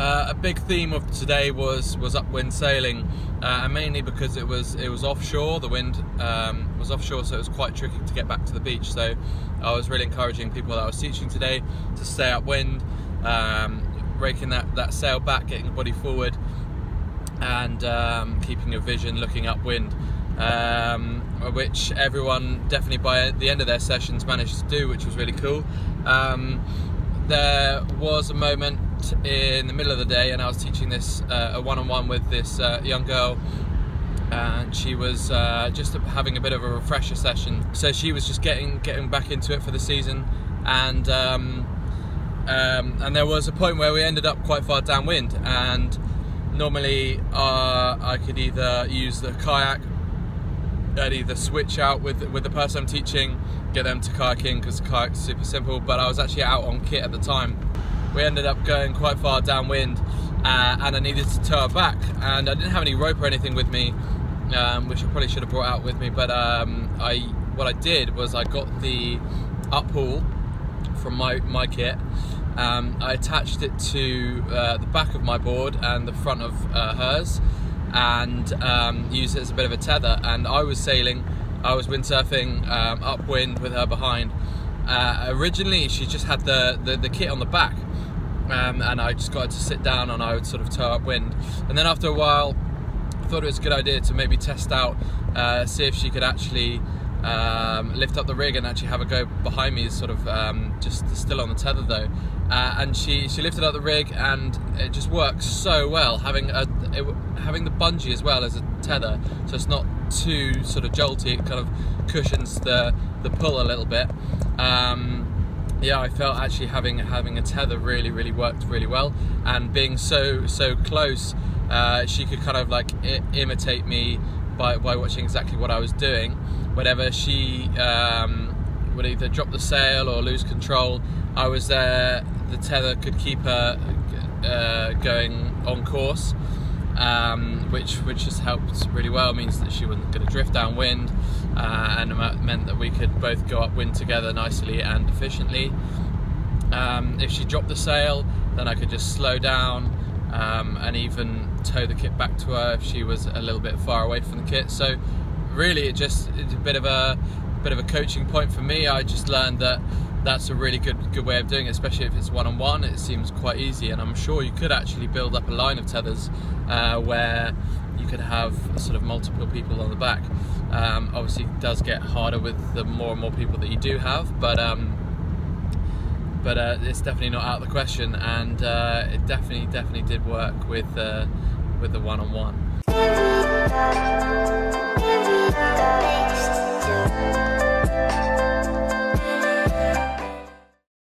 Uh, a big theme of today was was upwind sailing, uh, and mainly because it was it was offshore. The wind um, was offshore, so it was quite tricky to get back to the beach. So I was really encouraging people that I was teaching today to stay upwind, um, that that sail back, getting the body forward, and um, keeping your vision looking upwind. Um, which everyone definitely by the end of their sessions managed to do, which was really cool. Um, there was a moment in the middle of the day, and I was teaching this uh, a one-on-one with this uh, young girl, and she was uh, just having a bit of a refresher session. So she was just getting getting back into it for the season, and um, um, and there was a point where we ended up quite far downwind, and normally uh, I could either use the kayak I'd either switch out with with the person I'm teaching, get them to kayaking because kayak's super simple. But I was actually out on kit at the time. We ended up going quite far downwind, uh, and I needed to tow her back. And I didn't have any rope or anything with me, um, which I probably should have brought out with me. But um, I what I did was I got the uphaul from my my kit. Um, I attached it to uh, the back of my board and the front of uh, hers and um, use it as a bit of a tether. And I was sailing, I was windsurfing um, upwind with her behind. Uh, originally, she just had the, the, the kit on the back, um, and I just got to sit down and I would sort of tow upwind. And then after a while, I thought it was a good idea to maybe test out, uh, see if she could actually um, lift up the rig and actually have a go behind me, sort of um, just still on the tether though. Uh, and she she lifted up the rig and it just works so well having a it, having the bungee as well as a tether, so it's not too sort of jolty. It kind of cushions the the pull a little bit. Um, yeah, I felt actually having having a tether really really worked really well, and being so so close, uh, she could kind of like I- imitate me by by watching exactly what I was doing. Whenever she um, would either drop the sail or lose control, I was there. The tether could keep her uh, going on course um, which which has helped really well. It means that she wasn't going to drift downwind, uh, and it meant that we could both go upwind together nicely and efficiently. Um, if she dropped the sail, then I could just slow down um, and even tow the kit back to her if she was a little bit far away from the kit. So really, it just it's a bit of a bit of a coaching point for me. I just learned that that's a really good good way of doing it, especially if it's one on one. It seems quite easy, and I'm sure you could actually build up a line of tethers uh, where you could have sort of multiple people on the back. Um, obviously, it does get harder with the more and more people that you do have, but um, but uh, it's definitely not out of the question, and uh, it definitely definitely did work with uh, with the one on one.